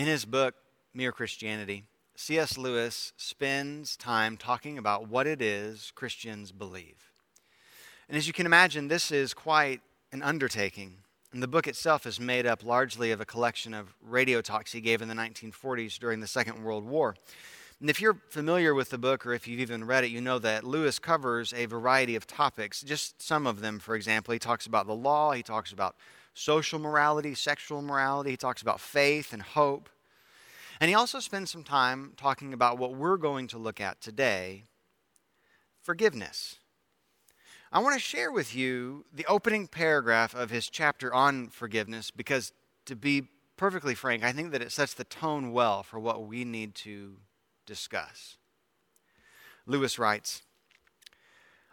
In his book, Mere Christianity, C.S. Lewis spends time talking about what it is Christians believe. And as you can imagine, this is quite an undertaking. And the book itself is made up largely of a collection of radio talks he gave in the 1940s during the Second World War. And if you're familiar with the book or if you've even read it, you know that Lewis covers a variety of topics. Just some of them, for example, he talks about the law, he talks about social morality, sexual morality, he talks about faith and hope. And he also spends some time talking about what we're going to look at today forgiveness. I want to share with you the opening paragraph of his chapter on forgiveness because, to be perfectly frank, I think that it sets the tone well for what we need to discuss. Lewis writes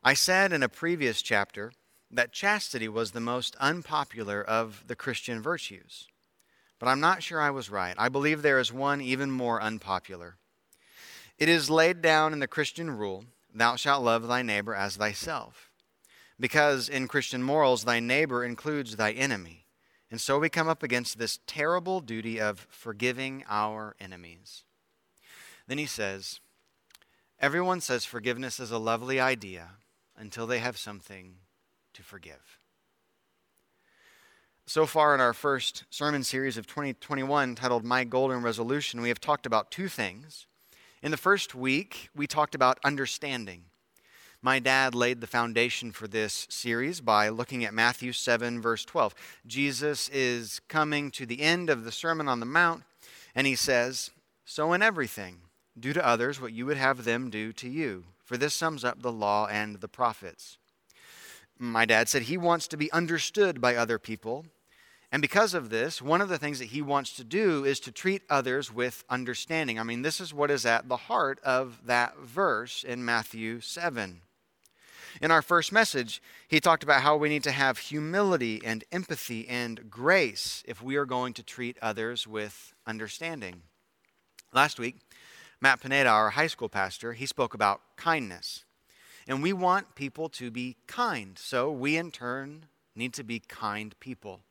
I said in a previous chapter that chastity was the most unpopular of the Christian virtues. But I'm not sure I was right. I believe there is one even more unpopular. It is laid down in the Christian rule Thou shalt love thy neighbor as thyself. Because in Christian morals, thy neighbor includes thy enemy. And so we come up against this terrible duty of forgiving our enemies. Then he says, Everyone says forgiveness is a lovely idea until they have something to forgive. So far in our first sermon series of 2021 titled My Golden Resolution, we have talked about two things. In the first week, we talked about understanding. My dad laid the foundation for this series by looking at Matthew 7, verse 12. Jesus is coming to the end of the Sermon on the Mount, and he says, So in everything, do to others what you would have them do to you, for this sums up the law and the prophets. My dad said he wants to be understood by other people and because of this, one of the things that he wants to do is to treat others with understanding. I mean, this is what is at the heart of that verse in Matthew 7. In our first message, he talked about how we need to have humility and empathy and grace if we are going to treat others with understanding. Last week, Matt Pineda, our high school pastor, he spoke about kindness. And we want people to be kind, so we in turn need to be kind people.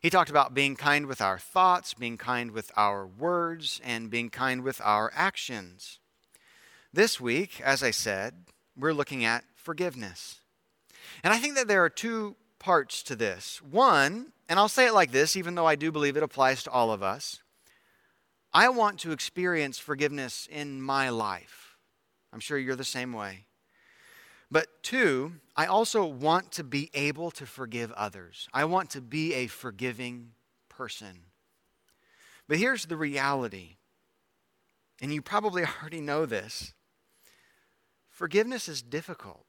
He talked about being kind with our thoughts, being kind with our words, and being kind with our actions. This week, as I said, we're looking at forgiveness. And I think that there are two parts to this. One, and I'll say it like this, even though I do believe it applies to all of us I want to experience forgiveness in my life. I'm sure you're the same way. But two, I also want to be able to forgive others. I want to be a forgiving person. But here's the reality, and you probably already know this forgiveness is difficult.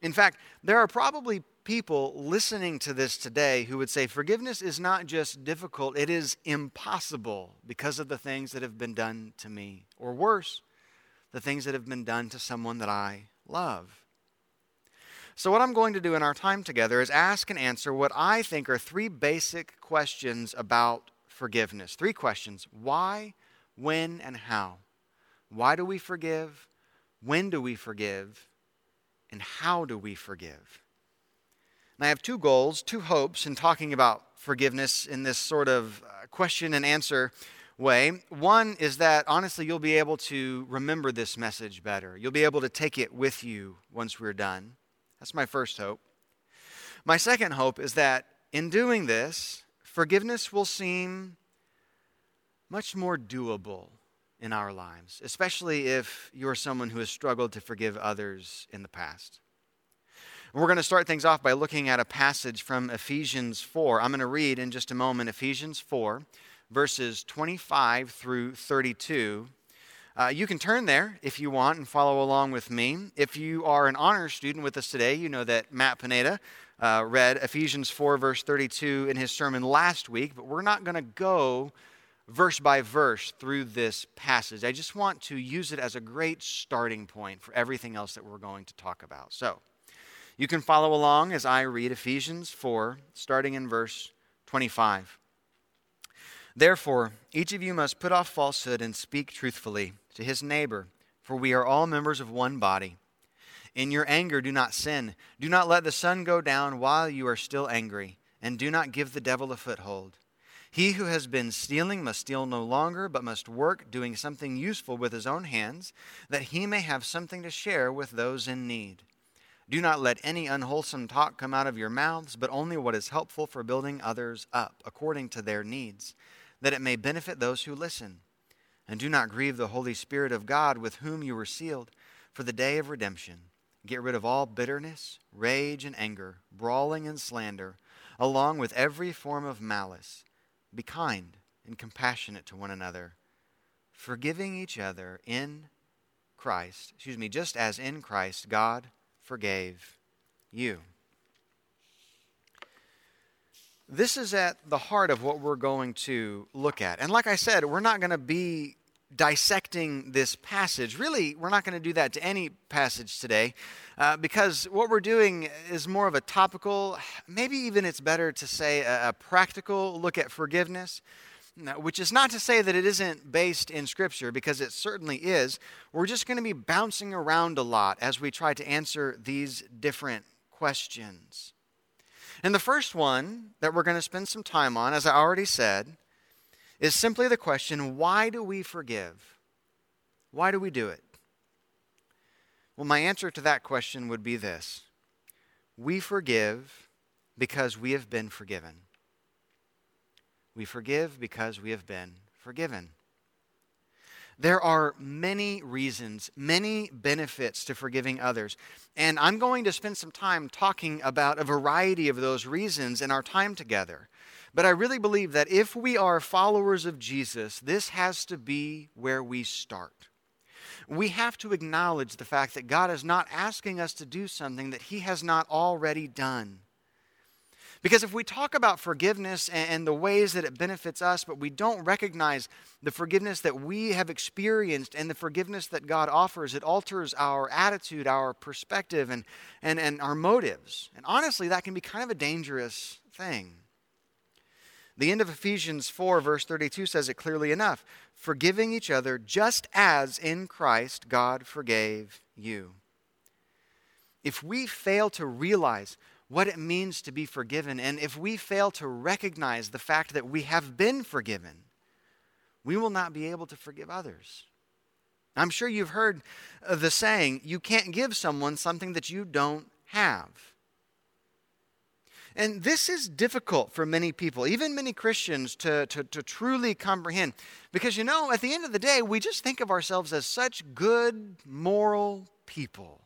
In fact, there are probably people listening to this today who would say forgiveness is not just difficult, it is impossible because of the things that have been done to me. Or worse, the things that have been done to someone that I love. So, what I'm going to do in our time together is ask and answer what I think are three basic questions about forgiveness. Three questions why, when, and how. Why do we forgive? When do we forgive? And how do we forgive? And I have two goals, two hopes in talking about forgiveness in this sort of uh, question and answer way. One is that honestly, you'll be able to remember this message better. You'll be able to take it with you once we're done. That's my first hope. My second hope is that in doing this, forgiveness will seem much more doable in our lives, especially if you're someone who has struggled to forgive others in the past. We're going to start things off by looking at a passage from Ephesians 4. I'm going to read in just a moment Ephesians 4, verses 25 through 32. Uh, you can turn there if you want and follow along with me. If you are an honor student with us today, you know that Matt Pineda uh, read Ephesians 4, verse 32 in his sermon last week, but we're not going to go verse by verse through this passage. I just want to use it as a great starting point for everything else that we're going to talk about. So you can follow along as I read Ephesians 4, starting in verse 25. Therefore, each of you must put off falsehood and speak truthfully to his neighbor, for we are all members of one body. In your anger, do not sin. Do not let the sun go down while you are still angry, and do not give the devil a foothold. He who has been stealing must steal no longer, but must work, doing something useful with his own hands, that he may have something to share with those in need. Do not let any unwholesome talk come out of your mouths, but only what is helpful for building others up, according to their needs, that it may benefit those who listen. And do not grieve the Holy Spirit of God, with whom you were sealed for the day of redemption. Get rid of all bitterness, rage, and anger, brawling and slander, along with every form of malice. Be kind and compassionate to one another, forgiving each other in Christ, excuse me, just as in Christ God forgave you. This is at the heart of what we're going to look at. And like I said, we're not going to be dissecting this passage. Really, we're not going to do that to any passage today uh, because what we're doing is more of a topical, maybe even it's better to say a, a practical look at forgiveness. Which is not to say that it isn't based in Scripture, because it certainly is. We're just going to be bouncing around a lot as we try to answer these different questions. And the first one that we're going to spend some time on, as I already said, is simply the question why do we forgive? Why do we do it? Well, my answer to that question would be this We forgive because we have been forgiven. We forgive because we have been forgiven. There are many reasons, many benefits to forgiving others. And I'm going to spend some time talking about a variety of those reasons in our time together. But I really believe that if we are followers of Jesus, this has to be where we start. We have to acknowledge the fact that God is not asking us to do something that He has not already done. Because if we talk about forgiveness and the ways that it benefits us, but we don't recognize the forgiveness that we have experienced and the forgiveness that God offers, it alters our attitude, our perspective, and, and, and our motives. And honestly, that can be kind of a dangerous thing. The end of Ephesians 4, verse 32 says it clearly enough forgiving each other just as in Christ God forgave you. If we fail to realize what it means to be forgiven, and if we fail to recognize the fact that we have been forgiven, we will not be able to forgive others. I'm sure you've heard the saying, you can't give someone something that you don't have. And this is difficult for many people, even many Christians, to, to, to, truly comprehend. Because, you know, at the end of the day, we just think of ourselves as such good, moral people.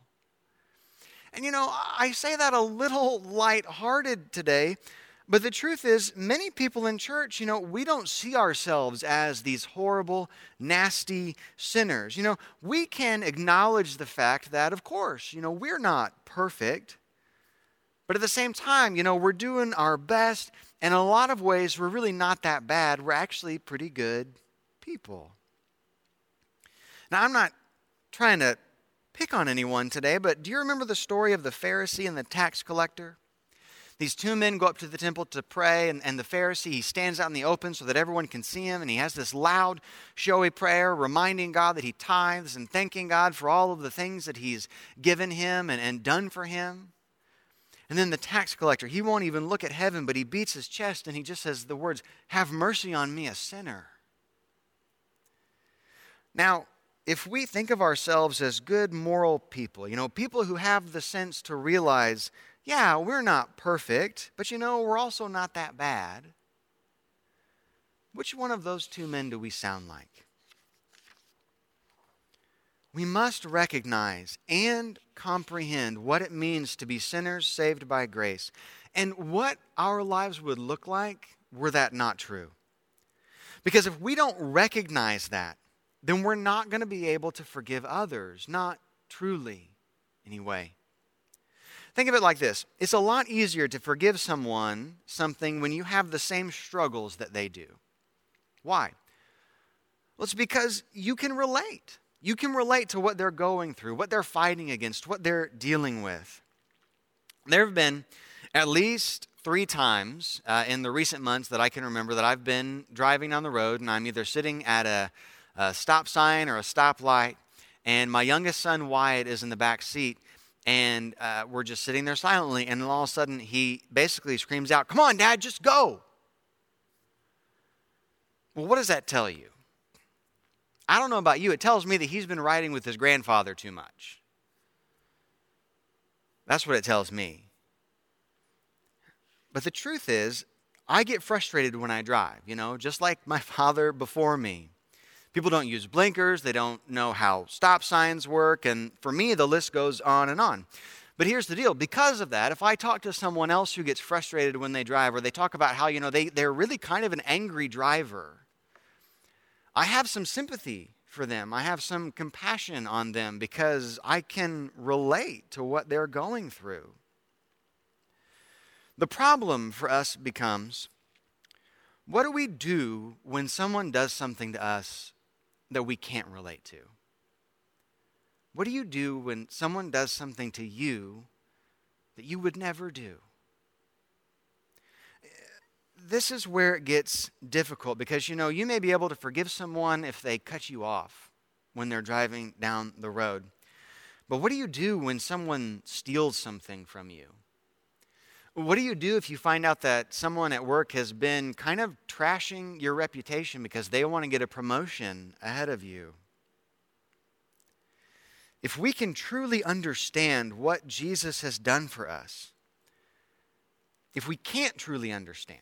And, you know, I say that a little light-hearted today, but the truth is, many people in church, you know, we don't see ourselves as these horrible, nasty sinners. You know, we can acknowledge the fact that, of course, you know, we're not perfect. But at the same time, you know, we're doing our best, and in a lot of ways, we're really not that bad. We're actually pretty good people. Now, I'm not trying to pick on anyone today, but do you remember the story of the Pharisee and the tax collector? These two men go up to the temple to pray, and, and the Pharisee, he stands out in the open so that everyone can see him, and he has this loud, showy prayer reminding God that he tithes and thanking God for all of the things that he's given him and, and done for him. And then the tax collector, he won't even look at heaven, but he beats his chest and he just says the words, Have mercy on me, a sinner. Now, if we think of ourselves as good moral people, you know, people who have the sense to realize, yeah, we're not perfect, but you know, we're also not that bad. Which one of those two men do we sound like? we must recognize and comprehend what it means to be sinners saved by grace and what our lives would look like were that not true. Because if we don't recognize that, then we're not going to be able to forgive others, not truly, anyway. Think of it like this it's a lot easier to forgive someone something when you have the same struggles that they do. Why? Well, it's because you can relate you can relate to what they're going through, what they're fighting against, what they're dealing with. There have been at least three times uh, in the recent months that I can remember that I've been driving on the road and I'm either sitting at a, a stop sign or a stoplight, and my youngest son Wyatt is in the back seat, and uh, we're just sitting there silently, and all of a sudden he basically screams out, "Come on, Dad, just go!" Well, what does that tell you? I don't know about you. It tells me that he's been riding with his grandfather too much. That's what it tells me. But the truth is, I get frustrated when I drive, you know, just like my father before me. People don't use blinkers, they don't know how stop signs work, and for me, the list goes on and on. But here's the deal because of that, if I talk to someone else who gets frustrated when they drive, or they talk about how, you know, they, they're really kind of an angry driver, I have some sympathy for them. I have some compassion on them because I can relate to what they're going through. The problem for us becomes what do we do when someone does something to us that we can't relate to? What do you do when someone does something to you that you would never do? This is where it gets difficult because you know, you may be able to forgive someone if they cut you off when they're driving down the road. But what do you do when someone steals something from you? What do you do if you find out that someone at work has been kind of trashing your reputation because they want to get a promotion ahead of you? If we can truly understand what Jesus has done for us, if we can't truly understand,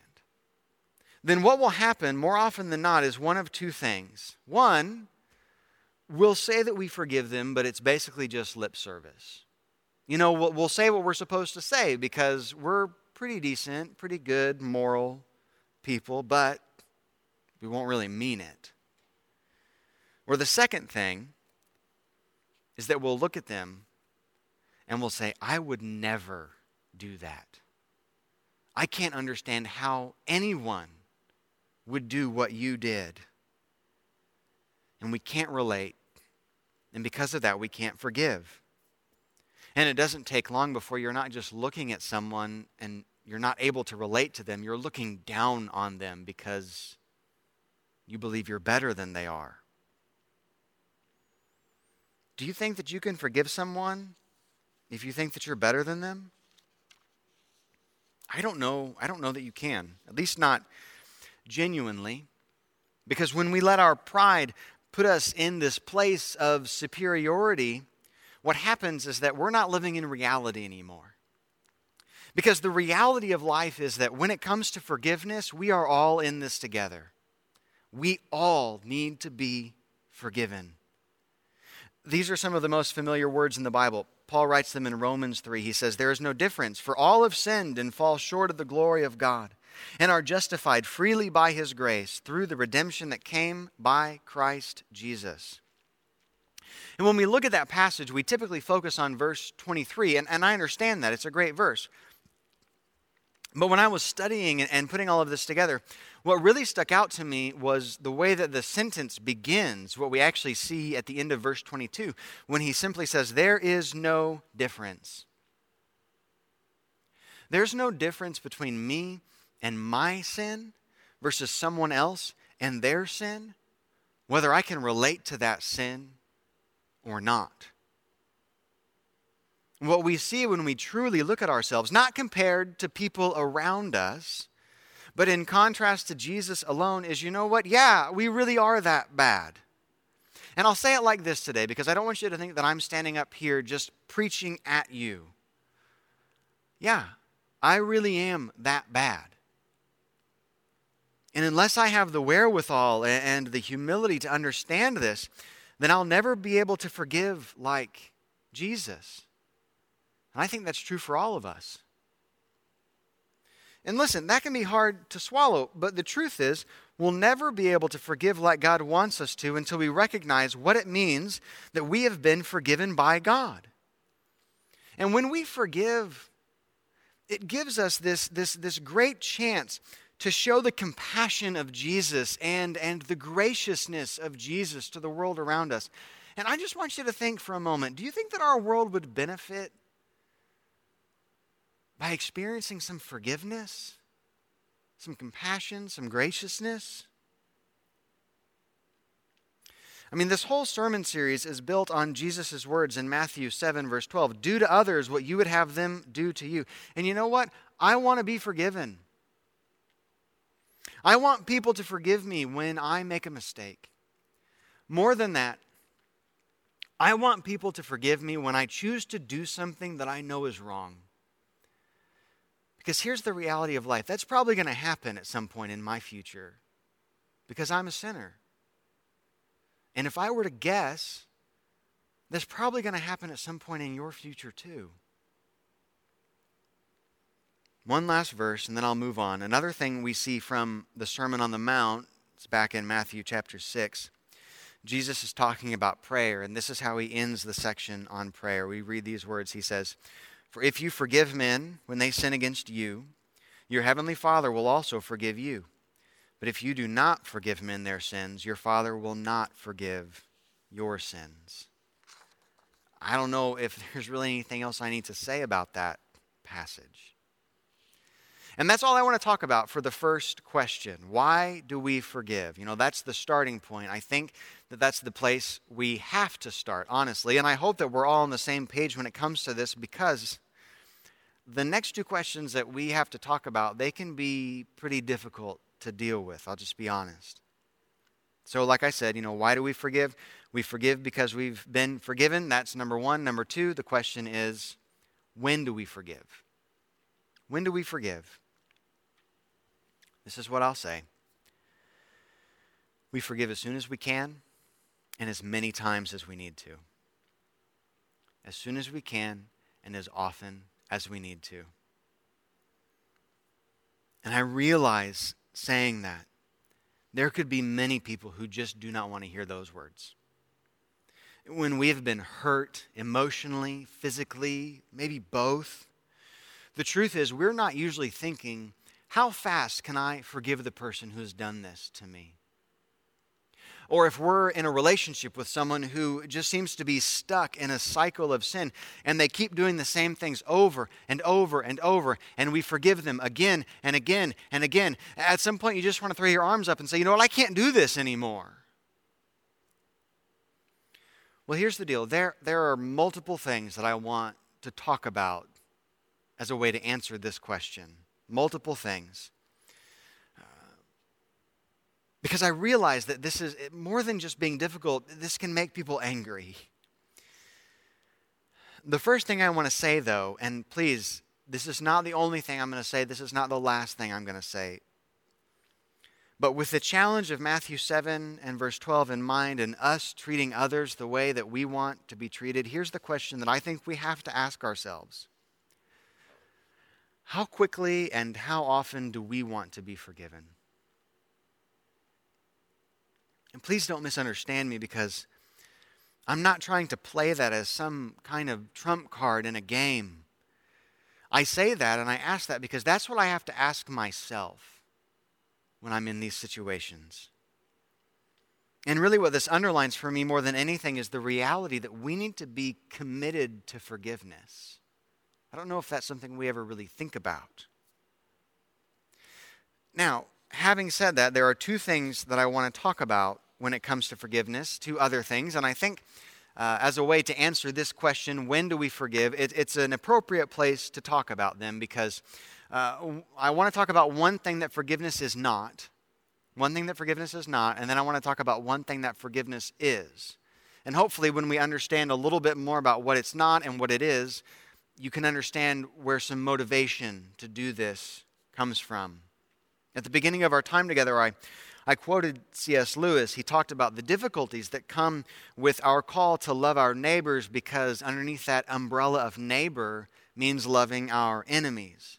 then what will happen more often than not is one of two things. One, we'll say that we forgive them, but it's basically just lip service. You know, we'll, we'll say what we're supposed to say because we're pretty decent, pretty good, moral people, but we won't really mean it. Or the second thing is that we'll look at them and we'll say, I would never do that. I can't understand how anyone would do what you did. And we can't relate. And because of that, we can't forgive. And it doesn't take long before you're not just looking at someone and you're not able to relate to them, you're looking down on them because you believe you're better than they are. Do you think that you can forgive someone if you think that you're better than them? I don't know. I don't know that you can. At least not genuinely. Because when we let our pride put us in this place of superiority, what happens is that we're not living in reality anymore. Because the reality of life is that when it comes to forgiveness, we are all in this together. We all need to be forgiven. These are some of the most familiar words in the Bible. Paul writes them in Romans 3. He says, There is no difference, for all have sinned and fall short of the glory of God, and are justified freely by his grace through the redemption that came by Christ Jesus. And when we look at that passage, we typically focus on verse 23, and, and I understand that. It's a great verse. But when I was studying and putting all of this together, what really stuck out to me was the way that the sentence begins, what we actually see at the end of verse 22, when he simply says, There is no difference. There's no difference between me and my sin versus someone else and their sin, whether I can relate to that sin or not. What we see when we truly look at ourselves, not compared to people around us, but in contrast to Jesus alone, is you know what? Yeah, we really are that bad. And I'll say it like this today because I don't want you to think that I'm standing up here just preaching at you. Yeah, I really am that bad. And unless I have the wherewithal and the humility to understand this, then I'll never be able to forgive like Jesus. And I think that's true for all of us. And listen, that can be hard to swallow, but the truth is, we'll never be able to forgive like God wants us to until we recognize what it means that we have been forgiven by God. And when we forgive, it gives us this, this, this great chance to show the compassion of Jesus and, and the graciousness of Jesus to the world around us. And I just want you to think for a moment do you think that our world would benefit by experiencing some forgiveness, some compassion, some graciousness? I mean, this whole sermon series is built on Jesus' words in Matthew 7, verse 12 Do to others what you would have them do to you. And you know what? I want to be forgiven. I want people to forgive me when I make a mistake. More than that, I want people to forgive me when I choose to do something that I know is wrong. Because here's the reality of life that's probably going to happen at some point in my future because I'm a sinner. And if I were to guess, that's probably going to happen at some point in your future too. One last verse, and then I'll move on. Another thing we see from the Sermon on the Mount, it's back in Matthew chapter 6. Jesus is talking about prayer, and this is how he ends the section on prayer. We read these words. He says, For if you forgive men when they sin against you, your heavenly Father will also forgive you. But if you do not forgive men their sins, your Father will not forgive your sins. I don't know if there's really anything else I need to say about that passage. And that's all I want to talk about for the first question. Why do we forgive? You know, that's the starting point. I think that that's the place we have to start, honestly. And I hope that we're all on the same page when it comes to this because the next two questions that we have to talk about, they can be pretty difficult to deal with. I'll just be honest. So, like I said, you know, why do we forgive? We forgive because we've been forgiven. That's number one. Number two, the question is, when do we forgive? When do we forgive? This is what I'll say. We forgive as soon as we can and as many times as we need to. As soon as we can and as often as we need to. And I realize saying that there could be many people who just do not want to hear those words. When we have been hurt emotionally, physically, maybe both, the truth is we're not usually thinking, how fast can I forgive the person who has done this to me? Or if we're in a relationship with someone who just seems to be stuck in a cycle of sin and they keep doing the same things over and over and over, and we forgive them again and again and again, at some point you just want to throw your arms up and say, you know what, I can't do this anymore. Well, here's the deal there, there are multiple things that I want to talk about as a way to answer this question multiple things. Uh, because I realize that this is more than just being difficult, this can make people angry. The first thing I want to say, though, and please, this is not the only thing I'm going to say, this is not the last thing I'm going to say. But with the challenge of Matthew 7 and verse 12 in mind and us treating others the way that we want to be treated, here's the question that I think we have to ask ourselves how quickly and how often do we want to be forgiven? And please don't misunderstand me because I'm not trying to play that as some kind of trump card in a game. I say that and I ask that because that's what I have to ask myself when I'm in these situations. And really, what this underlines for me more than anything is the reality that we need to be committed to forgiveness. I don't know if that's something we ever really think about. Now, having said that, there are two things that I want to talk about when it comes to forgiveness, two other things. And I think uh, as a way to answer this question, when do we forgive, it, it's an appropriate place to talk about them because uh, I want to talk about one thing that forgiveness is not, one thing that forgiveness is not, and then I want to talk about one thing that forgiveness is. And hopefully, when we understand a little bit more about what it's not and what it is, you can understand where some motivation to do this comes from. At the beginning of our time together, I, I quoted C.S. Lewis. He talked about the difficulties that come with our call to love our neighbors because underneath that umbrella of neighbor means loving our enemies.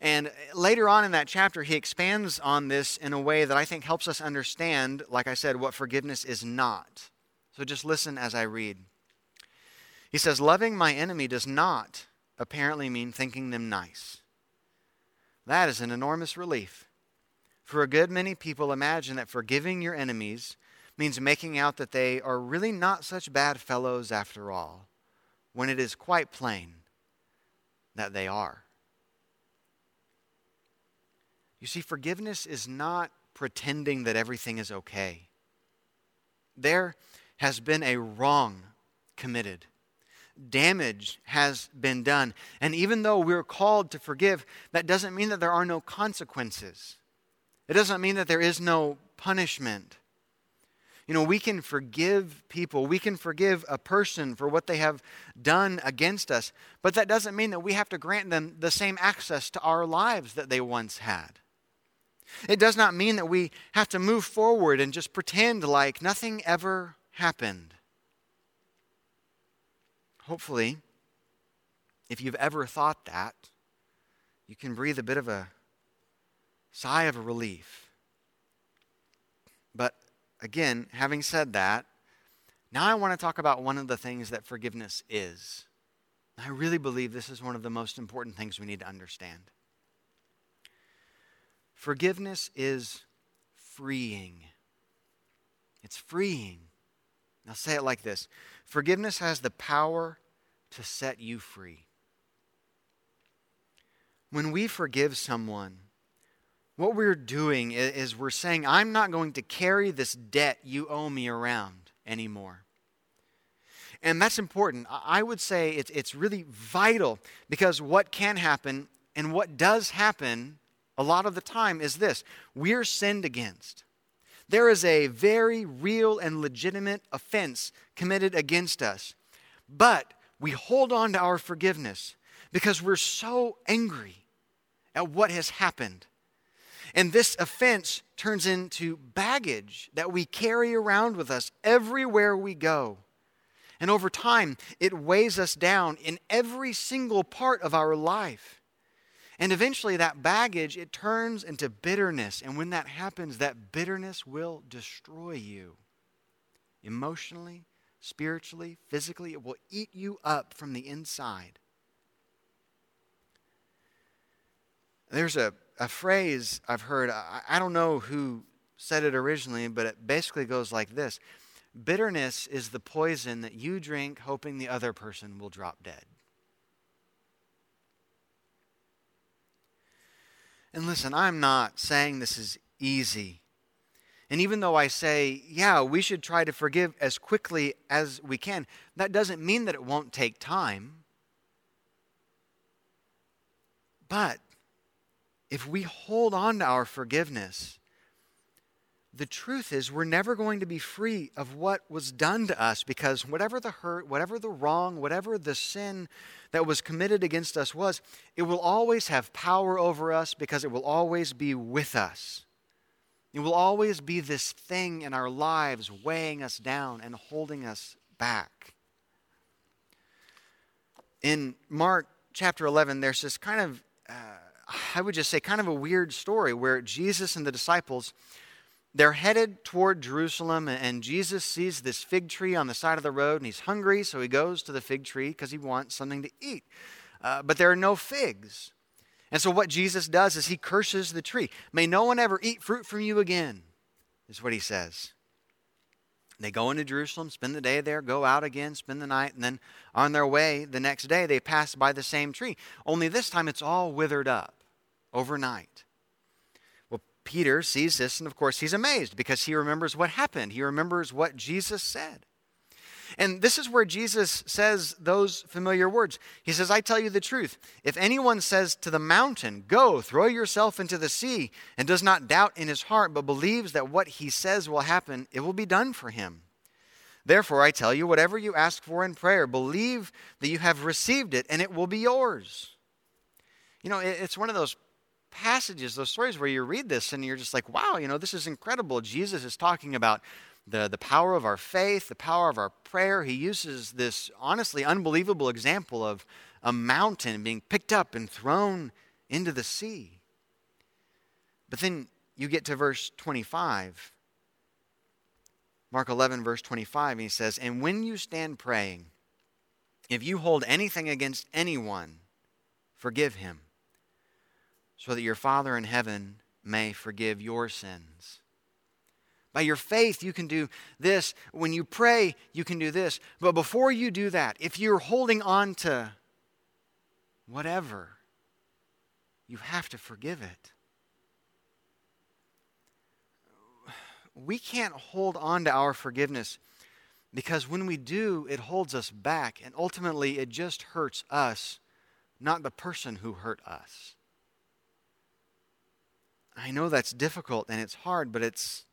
And later on in that chapter, he expands on this in a way that I think helps us understand, like I said, what forgiveness is not. So just listen as I read. He says, Loving my enemy does not apparently mean thinking them nice. That is an enormous relief. For a good many people imagine that forgiving your enemies means making out that they are really not such bad fellows after all, when it is quite plain that they are. You see, forgiveness is not pretending that everything is okay. There has been a wrong committed damage has been done. And even though we're called to forgive, that doesn't mean that there are no consequences. It doesn't mean that there is no punishment. You know, we can forgive people, we can forgive a person for what they have done against us, but that doesn't mean that we have to grant them the same access to our lives that they once had. It does not mean that we have to move forward and just pretend like nothing ever happened. Hopefully, if you've ever thought that, you can breathe a bit of a sigh of relief. But again, having said that, now I want to talk about one of the things that forgiveness is. I really believe this is one of the most important things we need to understand. Forgiveness is freeing. It's freeing. I'll say it like this Forgiveness has the power to set you free. When we forgive someone, what we're doing is we're saying, I'm not going to carry this debt you owe me around anymore. And that's important. I would say it's, it's really vital because what can happen and what does happen a lot of the time is this we're sinned against. There is a very real and legitimate offense committed against us. But we hold on to our forgiveness because we're so angry at what has happened. And this offense turns into baggage that we carry around with us everywhere we go. And over time, it weighs us down in every single part of our life. And eventually, that baggage, it turns into bitterness. And when that happens, that bitterness will destroy you emotionally, spiritually, physically. It will eat you up from the inside. There's a a phrase I've heard. I, I don't know who said it originally, but it basically goes like this Bitterness is the poison that you drink hoping the other person will drop dead. And listen, I'm not saying this is easy. And even though I say, yeah, we should try to forgive as quickly as we can, that doesn't mean that it won't take time. But if we hold on to our forgiveness, the truth is we're never going to be free of what was done to us because whatever the hurt, whatever the wrong, whatever the sin that was committed against us was, it will always have power over us because it will always be with us. It will always be this thing in our lives weighing us down and holding us back. In Mark chapter 11, there's this kind of uh, I would just say, kind of a weird story where Jesus and the disciples, they're headed toward Jerusalem, and Jesus sees this fig tree on the side of the road, and he's hungry, so he goes to the fig tree because he wants something to eat. Uh, but there are no figs. And so what Jesus does is he curses the tree. May no one ever eat fruit from you again, is what he says. They go into Jerusalem, spend the day there, go out again, spend the night, and then on their way the next day they pass by the same tree. Only this time it's all withered up overnight. Peter sees this, and of course, he's amazed because he remembers what happened. He remembers what Jesus said. And this is where Jesus says those familiar words. He says, I tell you the truth. If anyone says to the mountain, Go, throw yourself into the sea, and does not doubt in his heart, but believes that what he says will happen, it will be done for him. Therefore, I tell you, whatever you ask for in prayer, believe that you have received it, and it will be yours. You know, it's one of those passages, those stories where you read this and you're just like, wow, you know, this is incredible. Jesus is talking about the, the power of our faith, the power of our prayer. He uses this honestly unbelievable example of a mountain being picked up and thrown into the sea. But then you get to verse 25. Mark 11, verse 25, and he says, And when you stand praying, if you hold anything against anyone, forgive him so that your Father in heaven may forgive your sins. By your faith, you can do this. When you pray, you can do this. But before you do that, if you're holding on to whatever, you have to forgive it. We can't hold on to our forgiveness because when we do, it holds us back. And ultimately, it just hurts us, not the person who hurt us. I know that's difficult and it's hard, but it's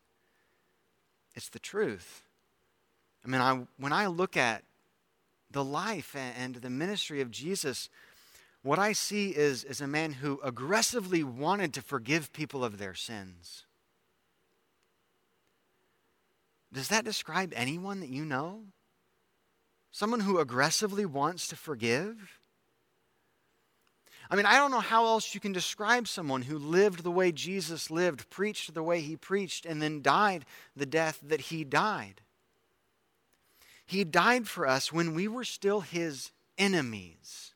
it's the truth. I mean, I, when I look at the life and the ministry of Jesus, what I see is, is a man who aggressively wanted to forgive people of their sins. Does that describe anyone that you know? Someone who aggressively wants to forgive? I mean, I don't know how else you can describe someone who lived the way Jesus lived, preached the way he preached, and then died the death that he died. He died for us when we were still his enemies.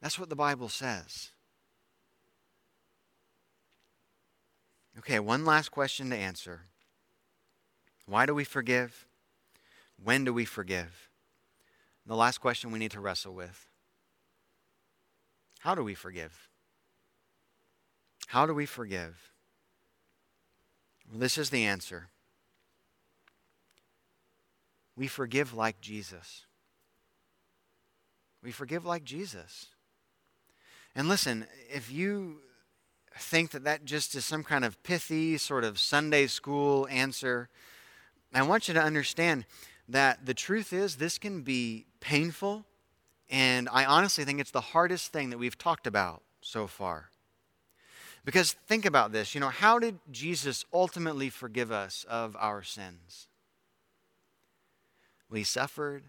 That's what the Bible says. Okay, one last question to answer. Why do we forgive? When do we forgive? The last question we need to wrestle with how do we forgive? How do we forgive? Well, this is the answer. We forgive like Jesus. We forgive like Jesus. And listen, if you think that that just is some kind of pithy sort of Sunday school answer, I want you to understand that the truth is this can be painful and I honestly think it's the hardest thing that we've talked about so far. Because think about this you know, how did Jesus ultimately forgive us of our sins? Well, he suffered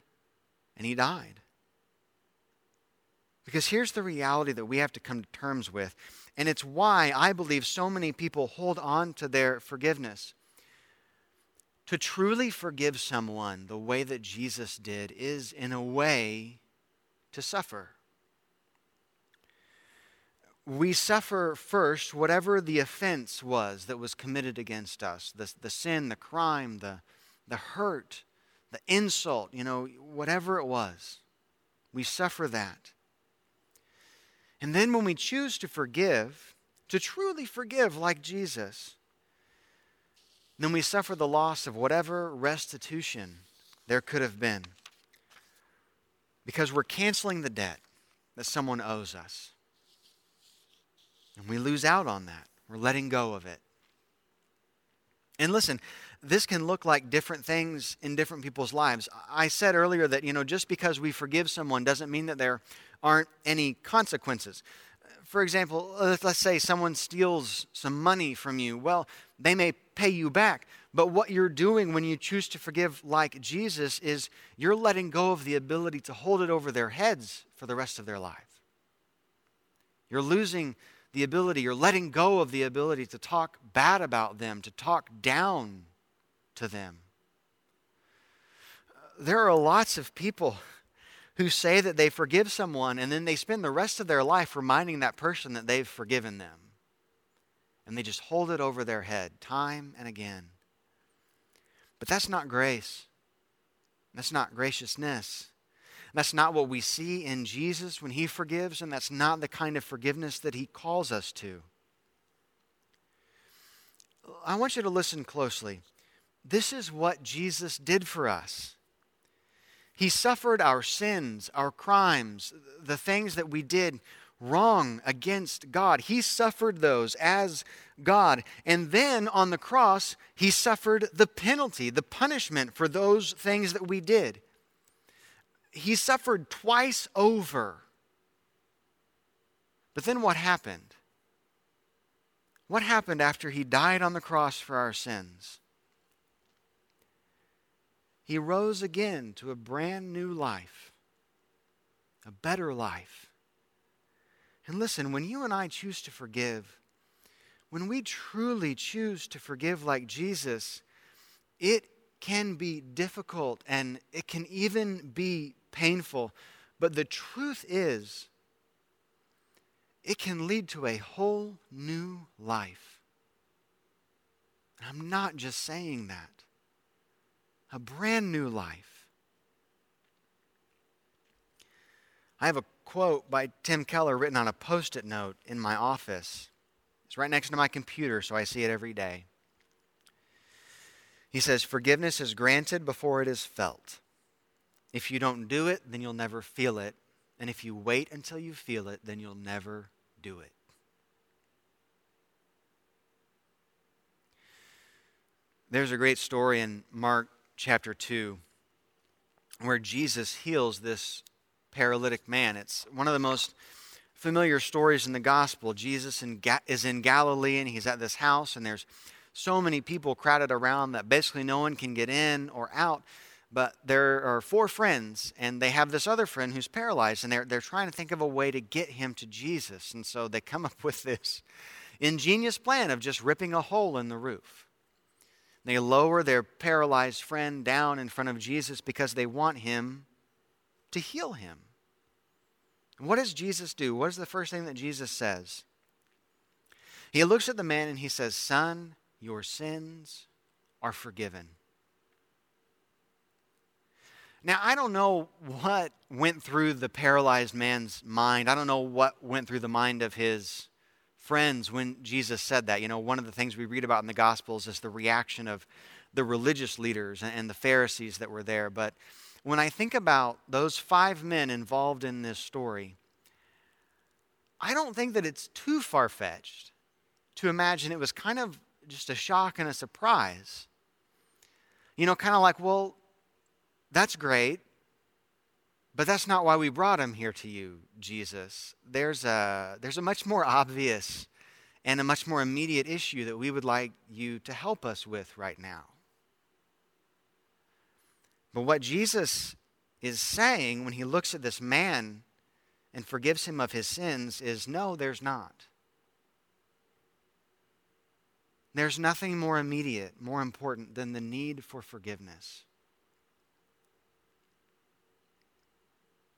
and he died. Because here's the reality that we have to come to terms with, and it's why I believe so many people hold on to their forgiveness. To truly forgive someone the way that Jesus did is, in a way, to suffer. We suffer first whatever the offense was that was committed against us the, the sin, the crime, the, the hurt, the insult, you know, whatever it was. We suffer that. And then when we choose to forgive, to truly forgive like Jesus, then we suffer the loss of whatever restitution there could have been because we're canceling the debt that someone owes us. And we lose out on that. We're letting go of it. And listen, this can look like different things in different people's lives. I said earlier that, you know, just because we forgive someone doesn't mean that there aren't any consequences. For example, uh, let's say someone steals some money from you. Well, they may pay you back, but what you're doing when you choose to forgive like Jesus is you're letting go of the ability to hold it over their heads for the rest of their life. You're losing the ability, you're letting go of the ability to talk bad about them, to talk down to them. There are lots of people who say that they forgive someone and then they spend the rest of their life reminding that person that they've forgiven them. And they just hold it over their head time and again. But that's not grace. That's not graciousness. That's not what we see in Jesus when he forgives, and that's not the kind of forgiveness that he calls us to. I want you to listen closely. This is what Jesus did for us. He suffered our sins, our crimes, the things that we did wrong against God. He suffered those as God. And then on the cross, he suffered the penalty, the punishment for those things that we did. He suffered twice over. But then what happened? What happened after he died on the cross for our sins? He rose again to a brand new life, a better life and listen, when you and I choose to forgive, when we truly choose to forgive like Jesus, it can be difficult and it can even be painful. But the truth is, it can lead to a whole new life. I'm not just saying that a brand new life. I have a quote by Tim Keller written on a post it note in my office. It's right next to my computer, so I see it every day. He says, Forgiveness is granted before it is felt. If you don't do it, then you'll never feel it. And if you wait until you feel it, then you'll never do it. There's a great story in Mark chapter 2 where Jesus heals this paralytic man. It's one of the most familiar stories in the gospel. Jesus is in Galilee and he's at this house, and there's so many people crowded around that basically no one can get in or out. But there are four friends, and they have this other friend who's paralyzed, and they're, they're trying to think of a way to get him to Jesus. And so they come up with this ingenious plan of just ripping a hole in the roof. They lower their paralyzed friend down in front of Jesus because they want him to heal him. what does Jesus do? What is the first thing that Jesus says? He looks at the man and he says, Son, your sins are forgiven. Now, I don't know what went through the paralyzed man's mind. I don't know what went through the mind of his friends when Jesus said that. You know, one of the things we read about in the Gospels is the reaction of the religious leaders and the Pharisees that were there. But when I think about those five men involved in this story, I don't think that it's too far fetched to imagine it was kind of just a shock and a surprise. You know, kind of like, well, that's great, but that's not why we brought him here to you, Jesus. There's a, there's a much more obvious and a much more immediate issue that we would like you to help us with right now. But what Jesus is saying when he looks at this man and forgives him of his sins is no, there's not. There's nothing more immediate, more important than the need for forgiveness.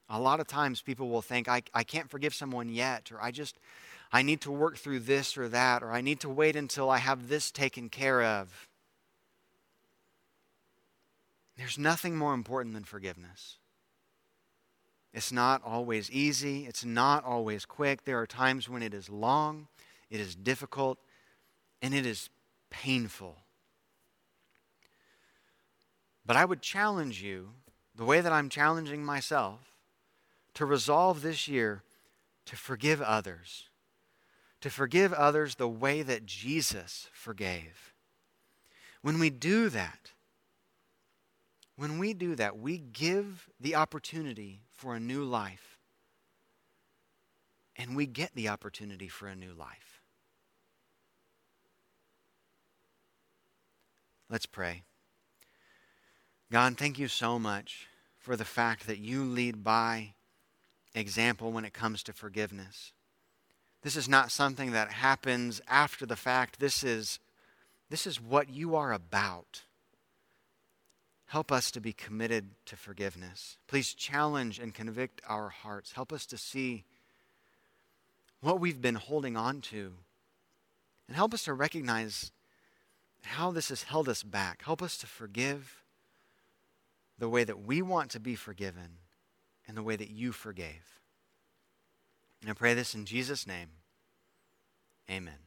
A lot of times people will think, I, I can't forgive someone yet, or I just, I need to work through this or that, or I need to wait until I have this taken care of. There's nothing more important than forgiveness. It's not always easy, it's not always quick. There are times when it is long, it is difficult, and it is painful. But I would challenge you, the way that I'm challenging myself, to resolve this year to forgive others, to forgive others the way that Jesus forgave. When we do that, when we do that, we give the opportunity for a new life. And we get the opportunity for a new life. Let's pray. God, thank you so much for the fact that you lead by example when it comes to forgiveness. This is not something that happens after the fact. This is, this is what you are about. Help us to be committed to forgiveness. Please challenge and convict our hearts. Help us to see what we've been holding on to. And help us to recognize how this has held us back. Help us to forgive the way that we want to be forgiven and the way that you forgave. And I pray this in Jesus' name. Amen.